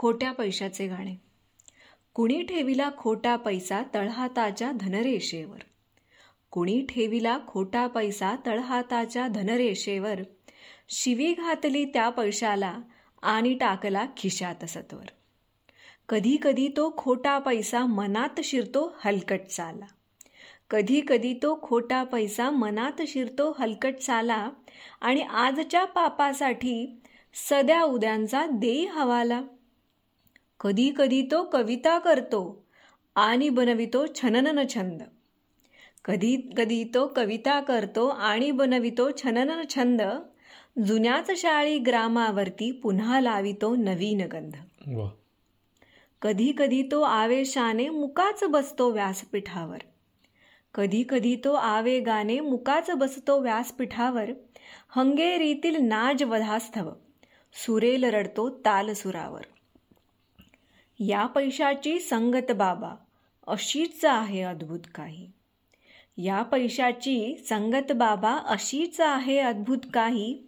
खोट्या पैशाचे गाणे. कुणी ठेविला खोटा पैसा तळहाताच्या धनरेषेवर. कुणी ठेविला खोटा पैसा तळहाताच्या धनरेषेवर. शिवी घातली त्या पैशाला आणि टाकला खिशात सत्वर. कधी कधी तो खोटा पैसा मनात शिरतो हलकट चाला. कधी कधी तो खोटा पैसा मनात शिरतो हलकट चाला आणि आजच्या पापासाठी सध्या उद्यांचा देई हवाला. कधी कधी तो कविता करतो आणि बनवितो छननन छंद. कधी कधी तो कविता करतो आणि बनवितो छननन छंद. जुन्याच शाळी ग्रामावरती पुन्हा लावितो नवीन गंध. कधी कधी तो आवेशाने मुकाच बसतो व्यासपीठावर. कधी कधी तो आवेगाने मुकाच बसतो व्यासपीठावर. हंगेरीतील नाज वधास्थव सुरेल रडतो तालसुरावर. या पैशाची संगत बाबा अशीच आहे अद्भुत काही. या पैशाची संगत बाबा अशीच आहे अद्भुत काही.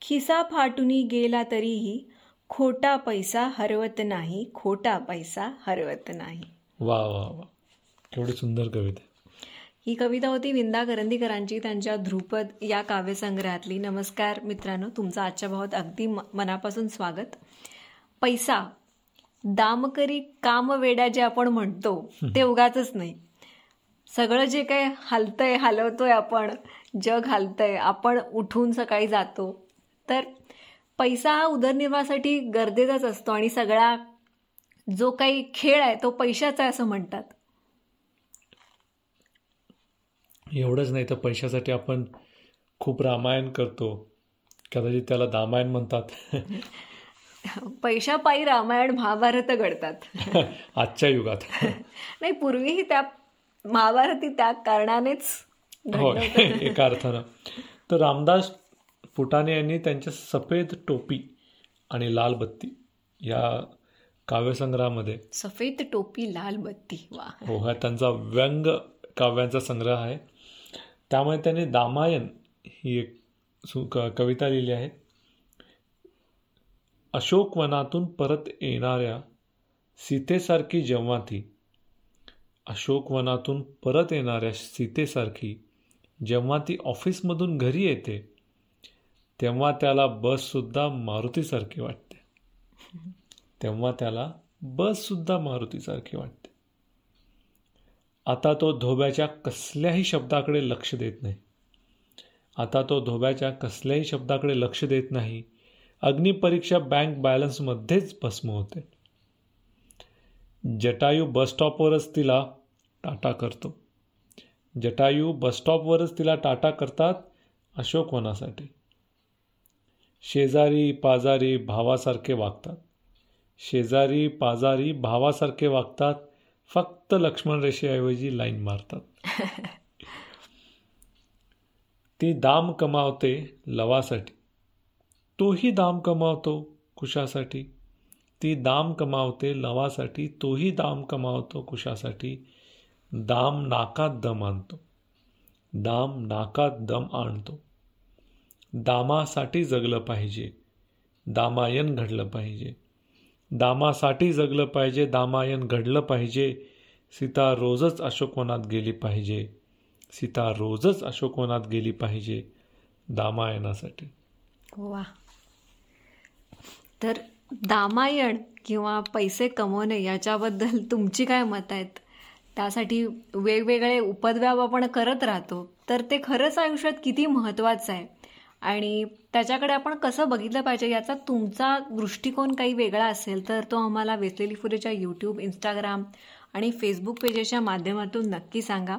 खिसा फाटूनी गेला तरीही खोटा पैसा हरवत नाही खोटा पैसा हरवत नाही. वा वा वा. केवढी सुंदर कविता ही कविता होती विंदा करंदीकरांची त्यांच्या ध्रुपद या काव्यसंग्रहातली. नमस्कार मित्रांनो तुमचं आजच्या भावात अगदी म- मनापासून स्वागत. पैसा दामकरी कामवेड्या जे आपण म्हणतो ते उगाच नाही. सगळं जे काही हलतंय हलवतोय आपण जग हलतंय आपण उठून सकाळी जातो. तर पैसा हा उदरनिर्वाहासाठी गरजेचाच असतो आणि सगळा जो काही खेळ आहे तो पैशाचा आहे असं म्हणतात. एवढंच नाही तर पैशासाठी आपण खूप रामायण करतो. कदाचित त्याला दामायण म्हणतात. पैशापायी रामायण महाभारत घडतात. आजच्या युगात. नाही पूर्वीही त्या महाभारती त्या कारणानेच हो होतं. एका अर्थानं. तर रामदास फुटाणे यांनी त्यांच्या सफेद टोपी आणि लाल बत्ती या काव्यसंग्रहामध्ये सफेद टोपी लाल बत्ती वा हो हा त्यांचा व्यंग काव्यांचा संग्रह आहे. त्यामुळे त्यांनी दामायन ही एक कविता लिहिली आहे. अशोकवनातून परत येणाऱ्या सीतेसारखी जेव्हा ती अशोकवनातून परत येणाऱ्या सीतेसारखी जेव्हा ती ऑफिसमधून घरी येते तेव्हा त्याला बससुद्धा मारुतीसारखी वाटते. तेव्हा त्याला बससुद्धा मारुतीसारखी वाटते. आता तो धोब्याच्या कसल्याही शब्दाकडे लक्ष देत नाही. आता तो धोब्याच्या कसल्याही शब्दाकडे लक्ष देत नाही. अग्निपरीक्षा बँक बॅलन्समध्येच भस्म होते. जटायू बसस्टॉपवरच तिला टाटा करतो. जटायू बसस्टॉपवरच तिला टाटा करतात अशोकवनासाठी शेजारी पाजारी भावासारखे वागतात. शेजारी पाजारी भावासारखे वागतात फक्त लक्ष्मण रेषेऐवजी लाईन मारतात. ती दाम कमावते लवासाठी. तोही दाम कमावतो कुशासाठी. ती दाम कमावते लवासाठी तोही दाम कमावतो कुशासाठी. दाम नाकात दम आणतो. दाम नाकात दम आणतो. दामासाठी जगलं पाहिजे. दामायन घडलं पाहिजे. दामासाठी जगलं पाहिजे दामायन घडलं पाहिजे. सीता रोजच अशोकवनात गेली पाहिजे. सीता रोजच अशोकवनात गेली पाहिजे दामायनासाठी. वा. तर दामायण किंवा पैसे कमवणे याच्याबद्दल तुमची काय मत आहेत? त्यासाठी वेगवेगळे उपद्व्याप आपण करत राहतो. तर ते खरंच आयुष्यात किती महत्त्वाचं आहे? आणि त्याच्याकडे आपण कसं बघितलं पाहिजे याचा तुमचा दृष्टिकोन काही वेगळा असेल तर तो आम्हाला वेचलेली फुलेच्या यूट्यूब इंस्टाग्राम आणि फेसबुक पेजेसच्या माध्यमातून नक्की सांगा.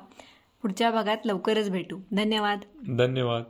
पुढच्या भागात लवकरच भेटू. धन्यवाद. धन्यवाद.